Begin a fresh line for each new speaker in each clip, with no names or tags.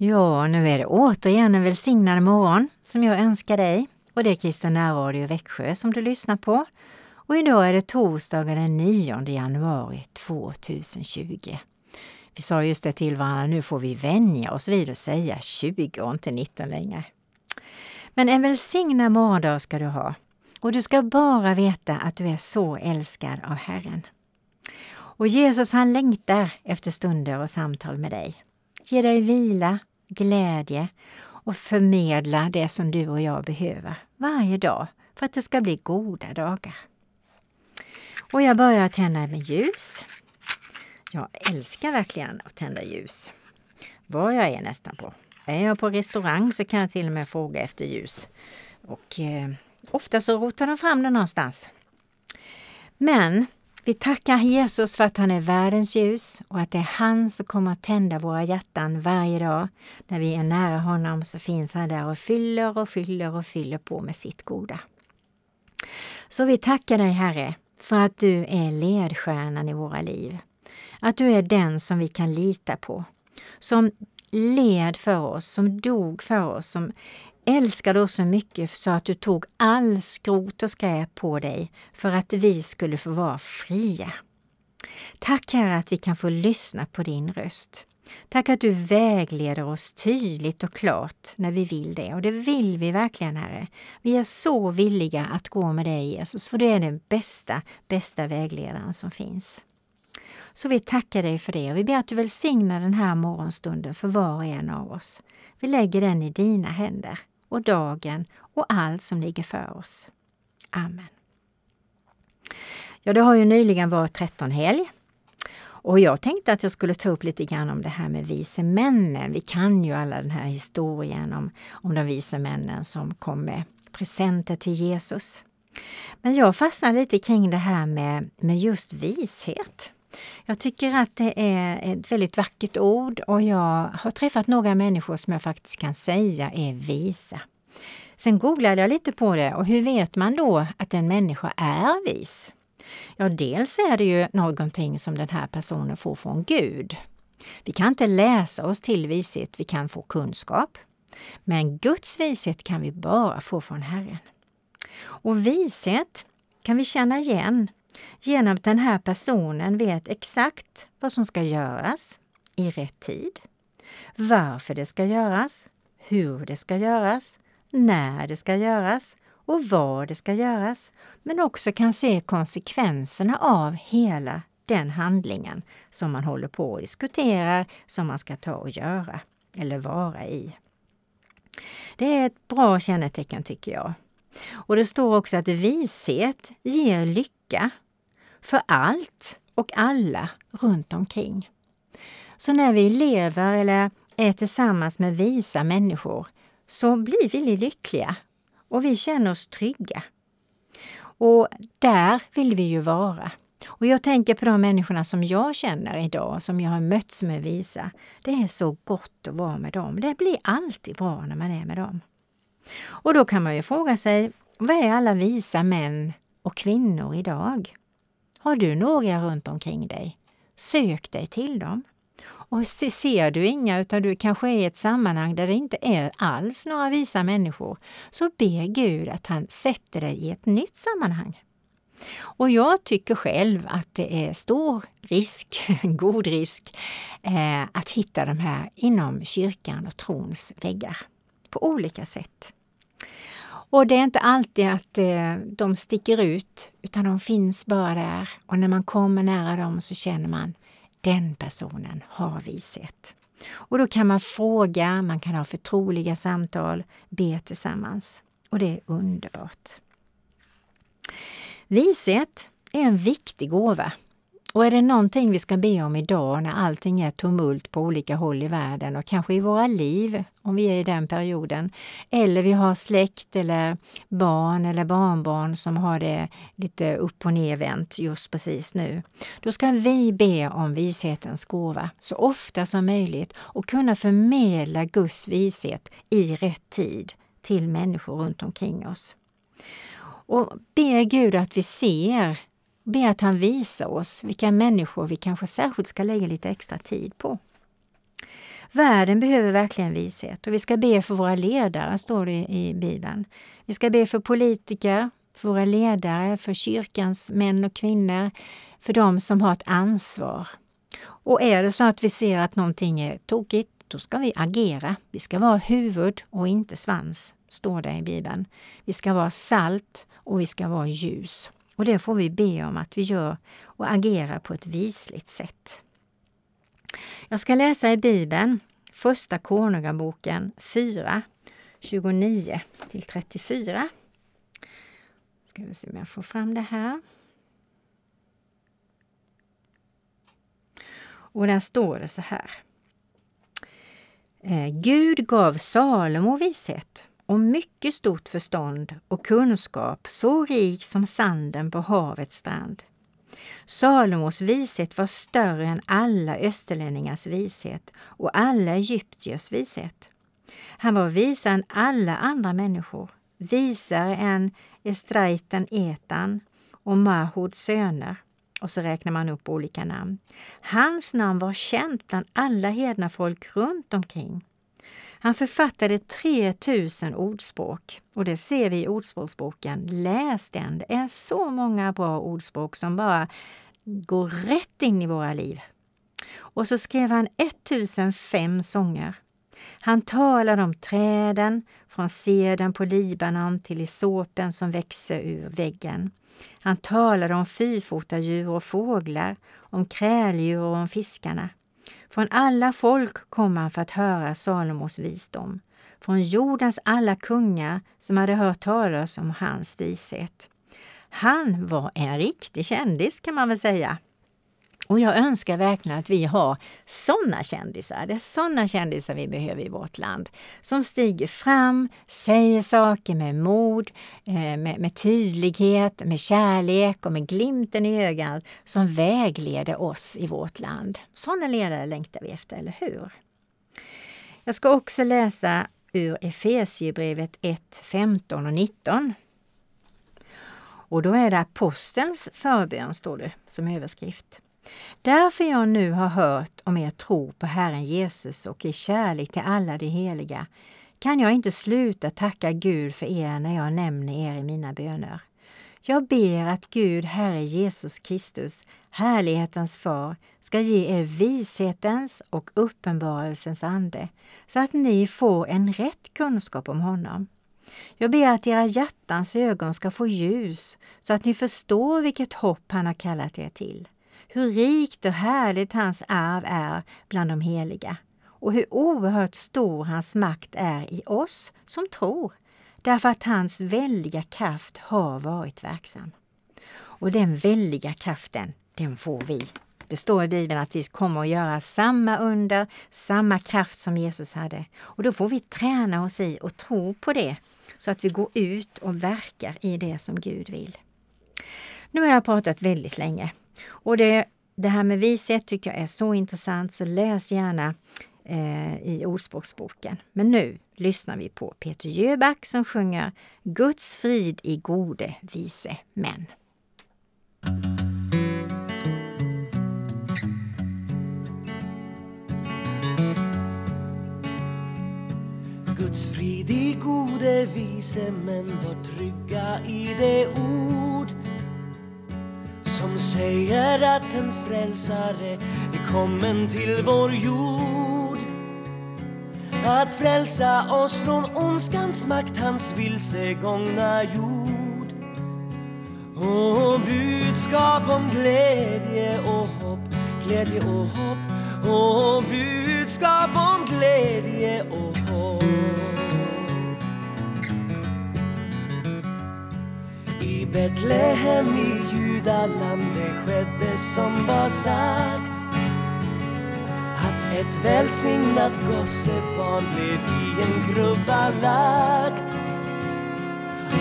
Ja, nu är det återigen en välsignad morgon som jag önskar dig. Och det är Kristen Närradio Växjö som du lyssnar på. Och idag är det torsdag den 9 januari 2020. Vi sa just det till varandra, nu får vi vänja oss vid att säga 20 och inte 19 längre. Men en välsignad morgondag ska du ha. Och du ska bara veta att du är så älskad av Herren. Och Jesus han längtar efter stunder och samtal med dig. Ge dig vila, glädje och förmedla det som du och jag behöver varje dag för att det ska bli goda dagar. Och jag börjar tända med ljus. Jag älskar verkligen att tända ljus. Var jag är nästan på. Är jag på restaurang så kan jag till och med fråga efter ljus. Och eh, ofta så rotar de fram det någonstans. Men vi tackar Jesus för att han är världens ljus och att det är han som kommer att tända våra hjärtan varje dag. När vi är nära honom så finns han där och fyller och fyller och fyller på med sitt goda. Så vi tackar dig Herre för att du är ledstjärnan i våra liv. Att du är den som vi kan lita på. Som led för oss, som dog för oss, som älskade oss så mycket så att du tog all skrot och skräp på dig för att vi skulle få vara fria. Tack Herre att vi kan få lyssna på din röst. Tack att du vägleder oss tydligt och klart när vi vill det. Och det vill vi verkligen Herre. Vi är så villiga att gå med dig Jesus, för du är den bästa, bästa vägledaren som finns. Så vi tackar dig för det och vi ber att du välsignar den här morgonstunden för var och en av oss. Vi lägger den i dina händer och dagen och allt som ligger för oss. Amen. Ja, det har ju nyligen varit trettonhelg och jag tänkte att jag skulle ta upp lite grann om det här med vise männen. Vi kan ju alla den här historien om, om de vise männen som kom med presenter till Jesus. Men jag fastnar lite kring det här med, med just vishet. Jag tycker att det är ett väldigt vackert ord och jag har träffat några människor som jag faktiskt kan säga är visa. Sen googlade jag lite på det och hur vet man då att en människa är vis? Ja, dels är det ju någonting som den här personen får från Gud. Vi kan inte läsa oss till vishet, vi kan få kunskap. Men Guds vishet kan vi bara få från Herren. Och vishet kan vi känna igen genom att den här personen vet exakt vad som ska göras i rätt tid, varför det ska göras, hur det ska göras, när det ska göras och var det ska göras, men också kan se konsekvenserna av hela den handlingen som man håller på och diskuterar, som man ska ta och göra eller vara i. Det är ett bra kännetecken tycker jag. Och det står också att vishet ger lycka för allt och alla runt omkring. Så när vi lever eller är tillsammans med visa människor så blir vi lyckliga och vi känner oss trygga. Och där vill vi ju vara. Och jag tänker på de människorna som jag känner idag, som jag har mött som är visa. Det är så gott att vara med dem. Det blir alltid bra när man är med dem. Och då kan man ju fråga sig, vad är alla visa män och kvinnor idag? Har du några runt omkring dig? Sök dig till dem. Och ser du inga, utan du kanske är i ett sammanhang där det inte är alls några visa människor, så be Gud att han sätter dig i ett nytt sammanhang. Och jag tycker själv att det är stor risk, god risk, eh, att hitta de här inom kyrkan och trons väggar på olika sätt. Och det är inte alltid att eh, de sticker ut, utan de finns bara där. Och när man kommer nära dem så känner man den personen har vi sett. Och då kan man fråga, man kan ha förtroliga samtal, be tillsammans. Och det är underbart. Vishet är en viktig gåva och är det någonting vi ska be om idag när allting är tumult på olika håll i världen och kanske i våra liv, om vi är i den perioden, eller vi har släkt eller barn eller barnbarn som har det lite upp och nervänt just precis nu. Då ska vi be om vishetens gåva så ofta som möjligt och kunna förmedla Guds vishet i rätt tid till människor runt omkring oss. Och be Gud att vi ser be att han visar oss vilka människor vi kanske särskilt ska lägga lite extra tid på. Världen behöver verkligen vishet och vi ska be för våra ledare, står det i Bibeln. Vi ska be för politiker, för våra ledare, för kyrkans män och kvinnor, för de som har ett ansvar. Och är det så att vi ser att någonting är tokigt, då ska vi agera. Vi ska vara huvud och inte svans, står det i Bibeln. Vi ska vara salt och vi ska vara ljus. Och det får vi be om att vi gör och agerar på ett visligt sätt. Jag ska läsa i Bibeln, Första Konungaboken 4, 29 till 34. Ska vi se om jag får fram det här. Och där står det så här. Eh, Gud gav Salomo vishet och mycket stort förstånd och kunskap så rik som sanden på havets strand. Salomos vishet var större än alla österlänningars vishet och alla egyptiers vishet. Han var visare än alla andra människor, visare än Estraiten Etan och Mahuds söner. Och så räknar man upp olika namn. Hans namn var känt bland alla hedna folk runt omkring. Han författade 3000 ordspråk och det ser vi i Ordspråksboken. Läs den! Det är så många bra ordspråk som bara går rätt in i våra liv. Och så skrev han 1005 sånger. Han talade om träden, från seden på Libanon till isopen som växer ur väggen. Han talade om fyrfotadjur och fåglar, om kräldjur och om fiskarna. Från alla folk kom han för att höra Salomos visdom. Från jordens alla kungar som hade hört talas om hans vishet. Han var en riktig kändis kan man väl säga. Och jag önskar verkligen att vi har sådana kändisar. Det är sådana kändisar vi behöver i vårt land. Som stiger fram, säger saker med mod, eh, med, med tydlighet, med kärlek och med glimten i ögat som vägleder oss i vårt land. Sådana ledare längtar vi efter, eller hur? Jag ska också läsa ur Efesiebrevet 1, 15 och 19. Och då är det apostelns förbön, står det som överskrift. Därför jag nu har hört om er tro på Herren Jesus och er kärlek till alla de heliga kan jag inte sluta tacka Gud för er när jag nämner er i mina böner. Jag ber att Gud, Herre Jesus Kristus, härlighetens far, ska ge er vishetens och uppenbarelsens ande, så att ni får en rätt kunskap om honom. Jag ber att era hjärtans ögon ska få ljus, så att ni förstår vilket hopp han har kallat er till hur rikt och härligt hans arv är bland de heliga och hur oerhört stor hans makt är i oss som tror, därför att hans väldiga kraft har varit verksam. Och den väldiga kraften, den får vi. Det står i Bibeln att vi kommer att göra samma under, samma kraft som Jesus hade. Och då får vi träna oss i och tro på det, så att vi går ut och verkar i det som Gud vill. Nu har jag pratat väldigt länge och det, det här med vishet tycker jag är så intressant så läs gärna eh, i Ordspråksboken. Men nu lyssnar vi på Peter Jöback som sjunger Guds frid i gode vise män.
Guds frid i gode vise män var trygga i det ord som säger att en frälsare är kommen till vår jord. Att frälsa oss från ondskans makt, hans vilsegångna jord. Och budskap om glädje och hopp, glädje och hopp. Och budskap om glädje och hopp. I Betlehem i Dallan det skedde som var sagt. Att ett välsignat gossebarn blev i en krubba lagt.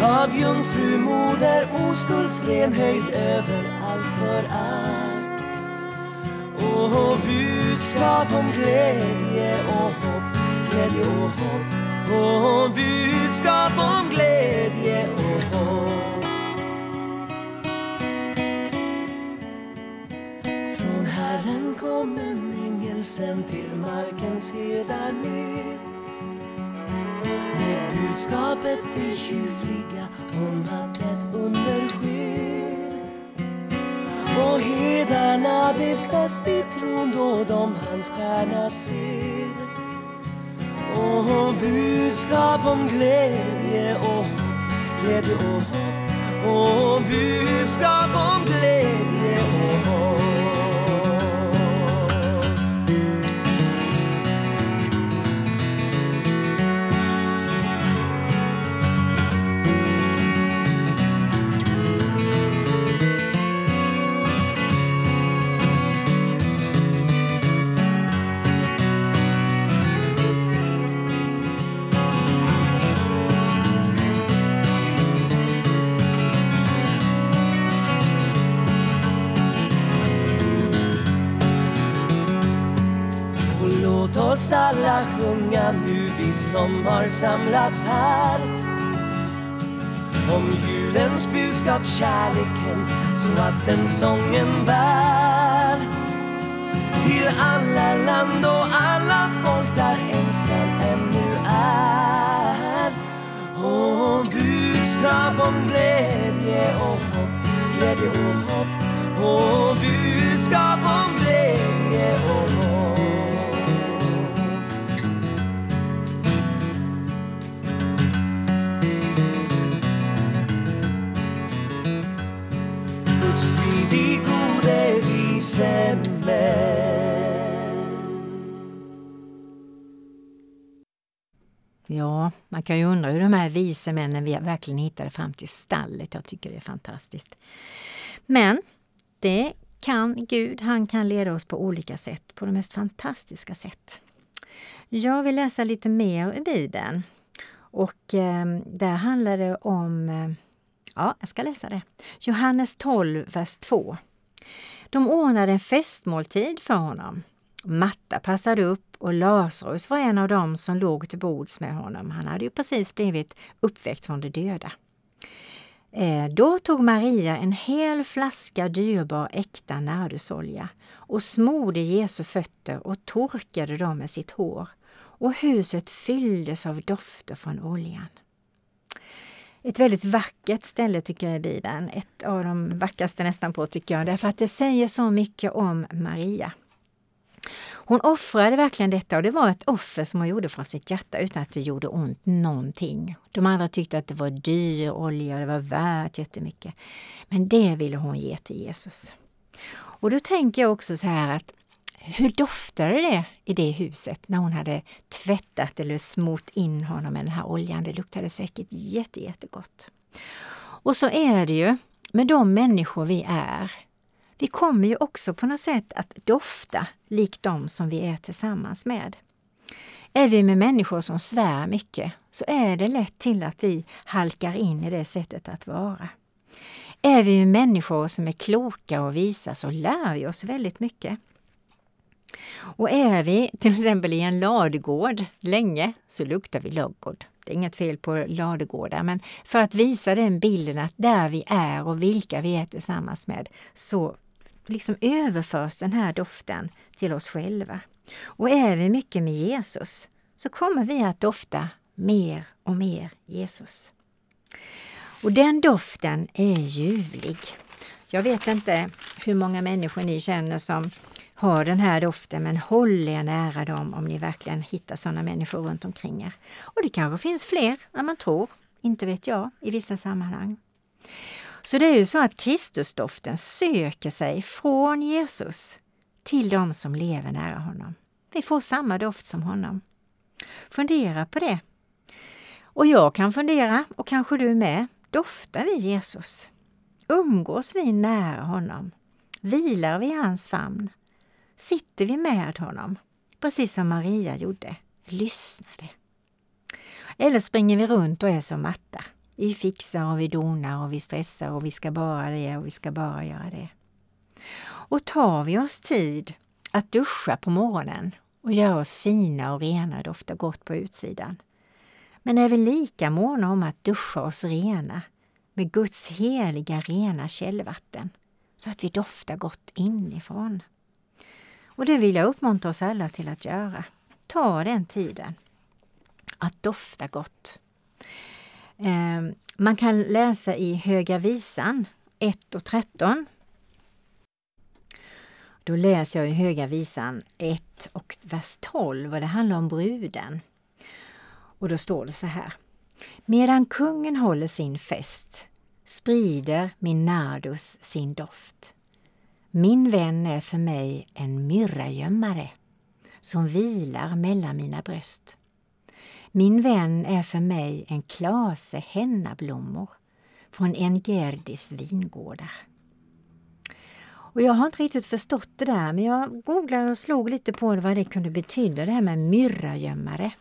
Av jungfrumoder oskuldsren höjd över allt för allt. Och budskap om glädje och hopp, glädje och hopp. Och budskap om glädje och hopp. Herren kom en ängel sen till markens herdar ner med budskapet det ljuvliga om att ett under sker. Och hedarna befäst i tron då de hans stjärna ser. Och budskap om glädje och hopp, glädje och hopp. Och budskap om glädje låt oss alla sjunga nu vi som har samlats här om julens budskap, kärleken, så att den sången bär till alla land och alla folk där ängslan ännu är. Och budskap om glädje och hopp, glädje och hopp. Och budskap om glädje och hopp. December.
Ja, man kan ju undra hur de här vise männen vi verkligen hittade fram till stallet. Jag tycker det är fantastiskt. Men det kan Gud, han kan leda oss på olika sätt, på de mest fantastiska sätt. Jag vill läsa lite mer i Bibeln. Och eh, där handlar det om, eh, ja, jag ska läsa det. Johannes 12, vers 2. De ordnade en festmåltid för honom. Matta passade upp och Lazarus var en av dem som låg till bords med honom. Han hade ju precis blivit uppväckt från de döda. Eh, då tog Maria en hel flaska dyrbar äkta nardusolja och smorde Jesu fötter och torkade dem med sitt hår. Och huset fylldes av dofter från oljan. Ett väldigt vackert ställe tycker jag i Bibeln. Ett av de vackraste nästan på tycker jag, därför att det säger så mycket om Maria. Hon offrade verkligen detta och det var ett offer som hon gjorde från sitt hjärta utan att det gjorde ont någonting. De andra tyckte att det var dyr olja och det var värt jättemycket. Men det ville hon ge till Jesus. Och då tänker jag också så här att hur doftade det i det huset när hon hade tvättat eller smort in honom med den här oljan? Det luktade säkert jätte, jättegott. Och så är det ju med de människor vi är. Vi kommer ju också på något sätt att dofta likt de som vi är tillsammans med. Är vi med människor som svär mycket så är det lätt till att vi halkar in i det sättet att vara. Är vi med människor som är kloka och visa så lär vi oss väldigt mycket. Och är vi till exempel i en ladugård länge så luktar vi ladugård. Det är inget fel på ladugårdar, men för att visa den bilden att där vi är och vilka vi är tillsammans med så liksom överförs den här doften till oss själva. Och är vi mycket med Jesus så kommer vi att dofta mer och mer Jesus. Och den doften är ljuvlig. Jag vet inte hur många människor ni känner som hör den här doften, men håll er nära dem om ni verkligen hittar sådana människor runt omkring er. Och det kanske finns fler än man tror, inte vet jag, i vissa sammanhang. Så det är ju så att Kristusdoften söker sig från Jesus till de som lever nära honom. Vi får samma doft som honom. Fundera på det. Och jag kan fundera, och kanske du med, doftar vi Jesus? Umgås vi nära honom? Vilar vi i hans famn? Sitter vi med honom? Precis som Maria gjorde, lyssnade. Eller springer vi runt och är som matta? Vi fixar och vi donar och vi stressar och vi ska bara det och vi ska bara göra det. Och tar vi oss tid att duscha på morgonen och göra oss fina och rena, doftar gott på utsidan. Men är vi lika måna om att duscha oss rena med Guds heliga rena källvatten så att vi doftar gott inifrån? Och det vill jag uppmuntra oss alla till att göra. Ta den tiden att dofta gott. Eh, man kan läsa i Höga visan 1 och 13. Då läser jag i Höga visan 1 och vers 12 och det handlar om bruden. Och då står det så här. Medan kungen håller sin fest sprider min nardus sin doft. Min vän är för mig en myrragömmare som vilar mellan mina bröst. Min vän är för mig en klase hennablommor från Engerdis vingårdar. Och jag har inte riktigt förstått det där men jag googlade och slog lite på vad det kunde betyda det här med myrragömmare.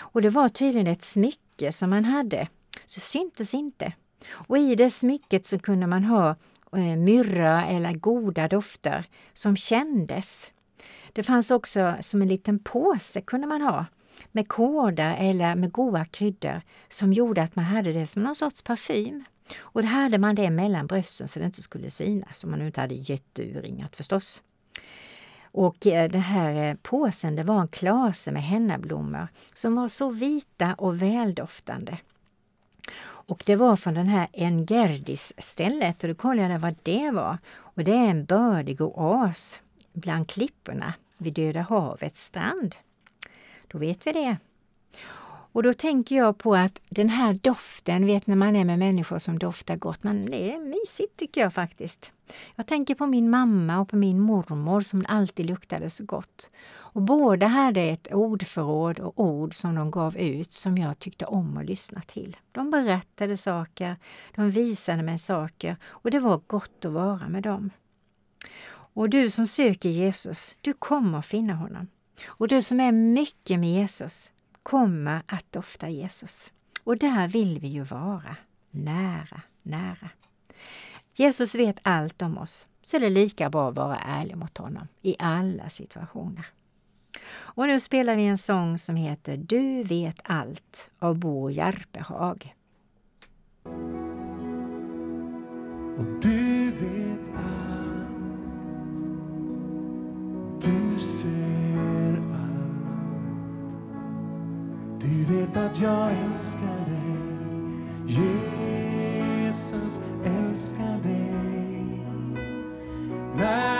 Och det var tydligen ett smycke som man hade, så syntes inte. Och i det smycket så kunde man ha Eh, myrra eller goda dofter som kändes. Det fanns också som en liten påse kunde man ha med kådar eller med goda kryddor som gjorde att man hade det som någon sorts parfym. Och då hade man det mellan brösten så det inte skulle synas, om man nu inte hade jätteuringat förstås. Och eh, den här eh, påsen det var en klase med hennablommor som var så vita och väldoftande. Och det var från den här Engerdis-stället och då kollade jag vad det var. Och det är en bördig oas bland klipporna vid Döda havets strand. Då vet vi det. Och då tänker jag på att den här doften, vet när man är med människor som doftar gott, men det är mysigt tycker jag faktiskt. Jag tänker på min mamma och på min mormor som alltid luktade så gott. Och båda hade ett ordförråd och ord som de gav ut som jag tyckte om att lyssna till. De berättade saker, de visade mig saker och det var gott att vara med dem. Och du som söker Jesus, du kommer att finna honom. Och du som är mycket med Jesus kommer att dofta Jesus. Och där vill vi ju vara, nära, nära. Jesus vet allt om oss, så det är lika bra att vara ärlig mot honom i alla situationer. Och nu spelar vi en sång som heter Du vet allt av Bo Järpehag.
Och du vet allt. Du ser allt. Du vet att jag älskar dig. Jesus älskar dig. När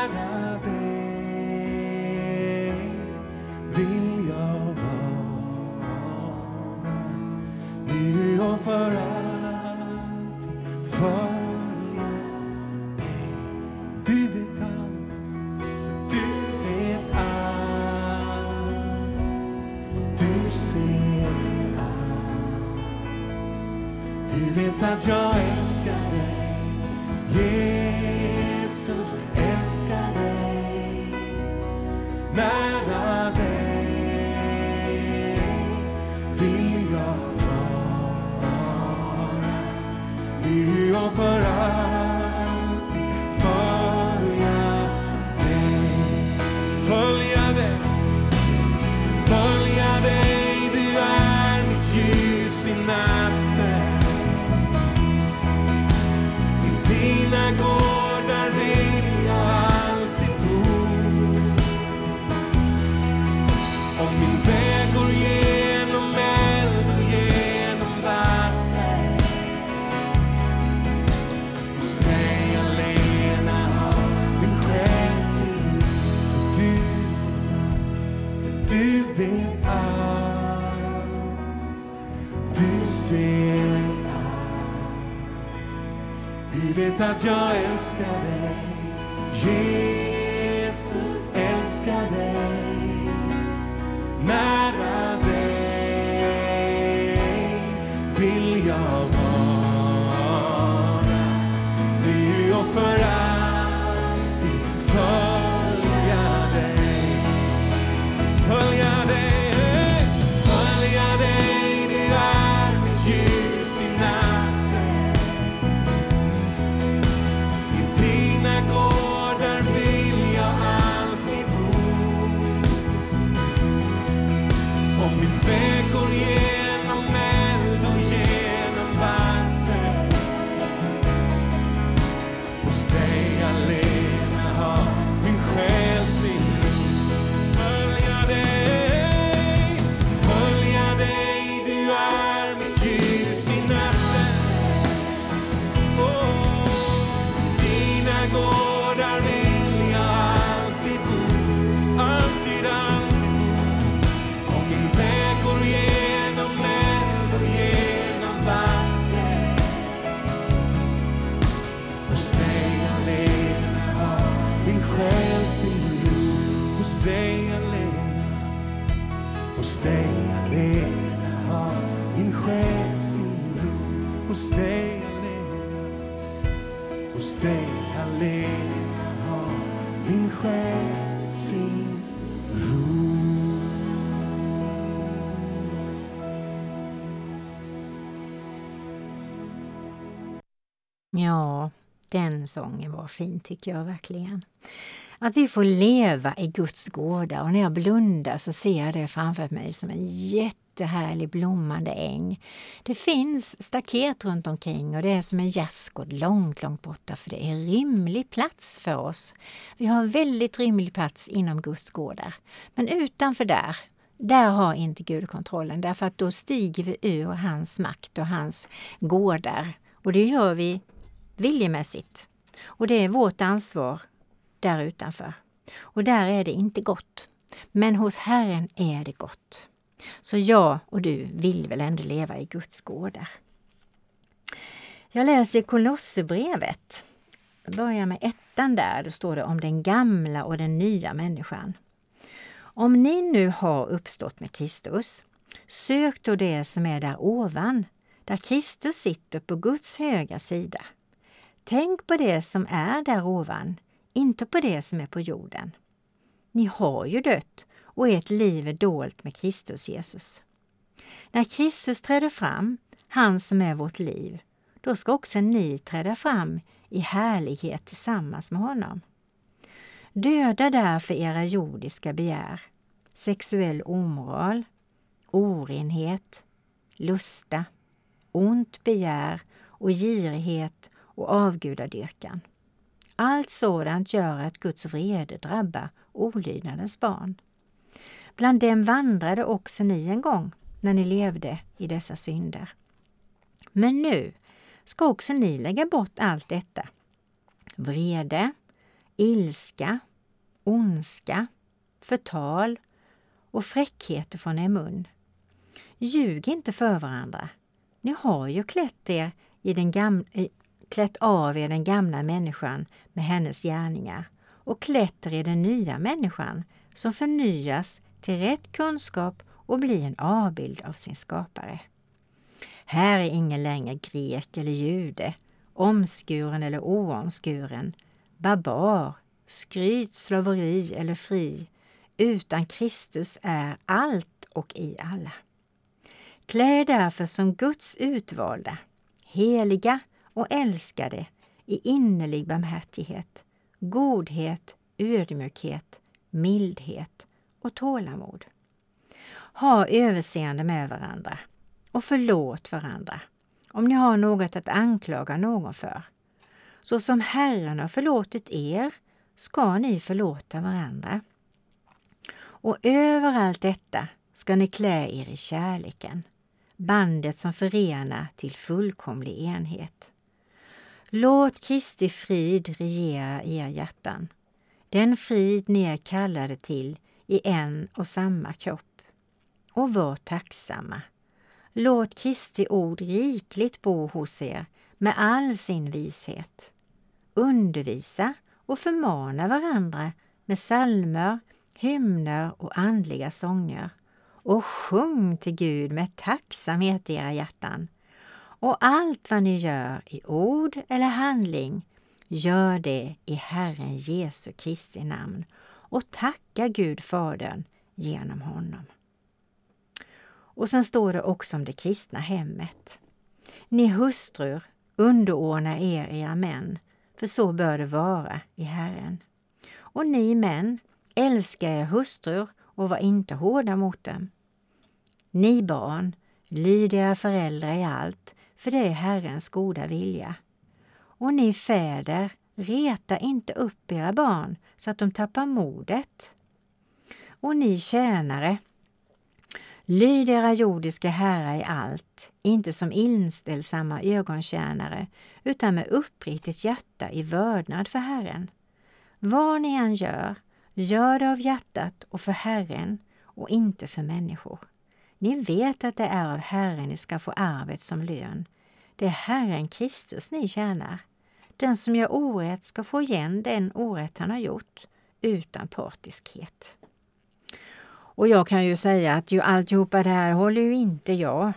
att jag älskar dig. Jesus älskar dig. Nära dig vill jag vara. Nu och för
Ja, den sången var fin tycker jag verkligen. Att vi får leva i Guds gårdar och när jag blundar så ser jag det framför mig som en jättehärlig blommande äng. Det finns staket runt omkring och det är som en gärdsgård långt, långt borta för det är rymlig plats för oss. Vi har väldigt rymlig plats inom Guds gårdar. Men utanför där, där har inte Gud kontrollen därför att då stiger vi ur hans makt och hans gårdar. Och det gör vi viljemässigt. Och det är vårt ansvar där utanför. Och där är det inte gott. Men hos Herren är det gott. Så jag och du vill väl ändå leva i Guds gårdar. Jag läser Kolosserbrevet. Jag börjar med ettan där. Då står det om den gamla och den nya människan. Om ni nu har uppstått med Kristus, sök då det som är där ovan, där Kristus sitter på Guds högra sida. Tänk på det som är där ovan, inte på det som är på jorden. Ni har ju dött och ert liv är dolt med Kristus Jesus. När Kristus träder fram, han som är vårt liv, då ska också ni träda fram i härlighet tillsammans med honom. Döda därför era jordiska begär, sexuell omoral, orenhet, lusta, ont begär och girighet och avgudadyrkan. Allt sådant gör att Guds vrede drabbar olydnadens barn. Bland dem vandrade också ni en gång när ni levde i dessa synder. Men nu ska också ni lägga bort allt detta. Vrede, ilska, ondska, förtal och fräckheter från er mun. Ljug inte för varandra. Ni har ju klätt er i den gamla, klätt av er den gamla människan med hennes gärningar och klätt er i den nya människan som förnyas till rätt kunskap och blir en avbild av sin skapare. Här är ingen längre grek eller jude, omskuren eller oomskuren, barbar, skryt, slaveri eller fri, utan Kristus är allt och i alla. Klä er därför som Guds utvalda, heliga och älskade i innerlig barmhärtighet, godhet, ödmjukhet, mildhet och tålamod. Ha överseende med varandra och förlåt varandra om ni har något att anklaga någon för. Så som Herren har förlåtit er ska ni förlåta varandra. Och över allt detta ska ni klä er i kärleken, bandet som förenar till fullkomlig enhet. Låt Kristi frid regera i era hjärtan, den frid ni är kallade till i en och samma kropp. Och var tacksamma. Låt Kristi ord rikligt bo hos er med all sin vishet. Undervisa och förmana varandra med salmer, hymner och andliga sånger och sjung till Gud med tacksamhet i era hjärtan och allt vad ni gör i ord eller handling, gör det i Herren Jesu Kristi namn och tacka Gud Fadern genom honom. Och sen står det också om det kristna hemmet. Ni hustrur, underordna er era män, för så bör det vara i Herren. Och ni män, älska er hustrur och var inte hårda mot dem. Ni barn, lyd era föräldrar i allt, för det är Herrens goda vilja. Och ni fäder, reta inte upp era barn så att de tappar modet. Och ni tjänare, lyd era jordiska herrar i allt, inte som inställsamma ögontjänare, utan med uppriktigt hjärta i vördnad för Herren. Vad ni än gör, gör det av hjärtat och för Herren och inte för människor. Ni vet att det är av Herren ni ska få arvet som lön. Det är Herren Kristus ni tjänar. Den som gör orätt ska få igen den orätt han har gjort, utan partiskhet. Och jag kan ju säga att ju alltihopa det här håller ju inte jag.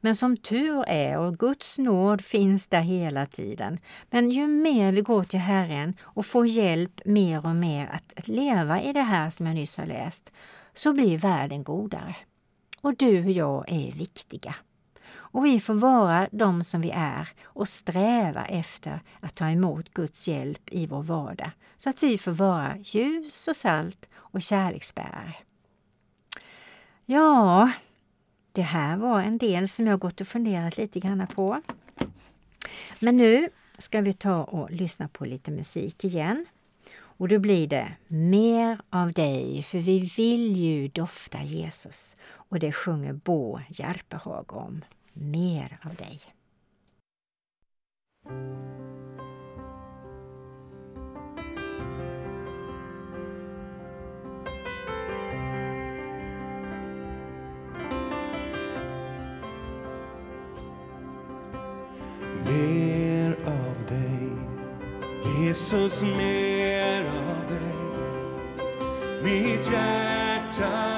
Men som tur är, och Guds nåd finns där hela tiden. Men ju mer vi går till Herren och får hjälp mer och mer att leva i det här som jag nyss har läst, så blir världen godare. Och du och jag är viktiga. Och vi får vara de som vi är och sträva efter att ta emot Guds hjälp i vår vardag så att vi får vara ljus och salt och kärleksbärare. Ja, det här var en del som jag gått och funderat lite grann på. Men nu ska vi ta och lyssna på lite musik igen. Och då blir det mer av dig, för vi vill ju dofta Jesus. Och det sjunger Bo Järpehag om. Mer av dig.
Mer av dig, Jesus, mer. Mitt hjärta längtar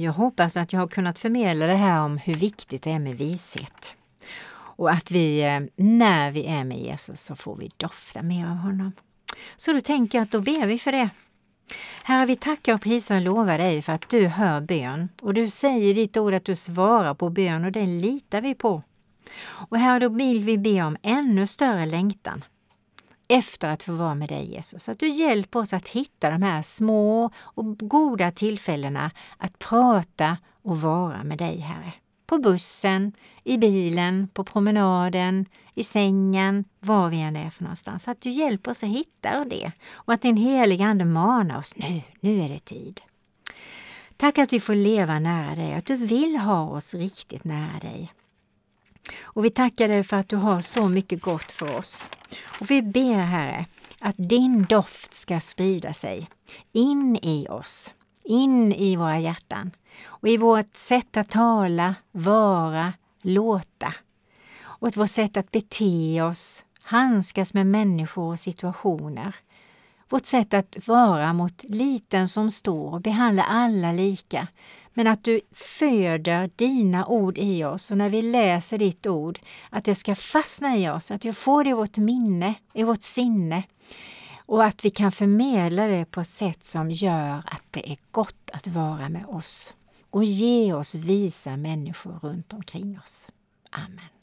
jag hoppas att jag har kunnat förmedla det här om hur viktigt det är med vishet. Och att vi, eh, när vi är med Jesus, så får vi dofta mer av honom. Så då tänker jag att då ber vi för det. Herre, vi tackar och prisar och lovar dig för att du hör bön. Och du säger i ditt ord att du svarar på bön och det litar vi på. Och här då vill vi be om ännu större längtan efter att få vara med dig Jesus. Att du hjälper oss att hitta de här små och goda tillfällena att prata och vara med dig Herre. På bussen, i bilen, på promenaden, i sängen, var vi än är för någonstans. Att du hjälper oss att hitta det och att din heliga Ande manar oss nu, nu är det tid. Tack att vi får leva nära dig, att du vill ha oss riktigt nära dig. Och vi tackar dig för att du har så mycket gott för oss. Och vi ber Herre att din doft ska sprida sig in i oss, in i våra hjärtan och i vårt sätt att tala, vara, låta. Och vårt sätt att bete oss, handskas med människor och situationer. Vårt sätt att vara mot liten som stor och behandla alla lika. Men att du föder dina ord i oss och när vi läser ditt ord, att det ska fastna i oss, att vi får det i vårt minne, i vårt sinne. Och att vi kan förmedla det på ett sätt som gör att det är gott att vara med oss. Och ge oss visa människor runt omkring oss. Amen.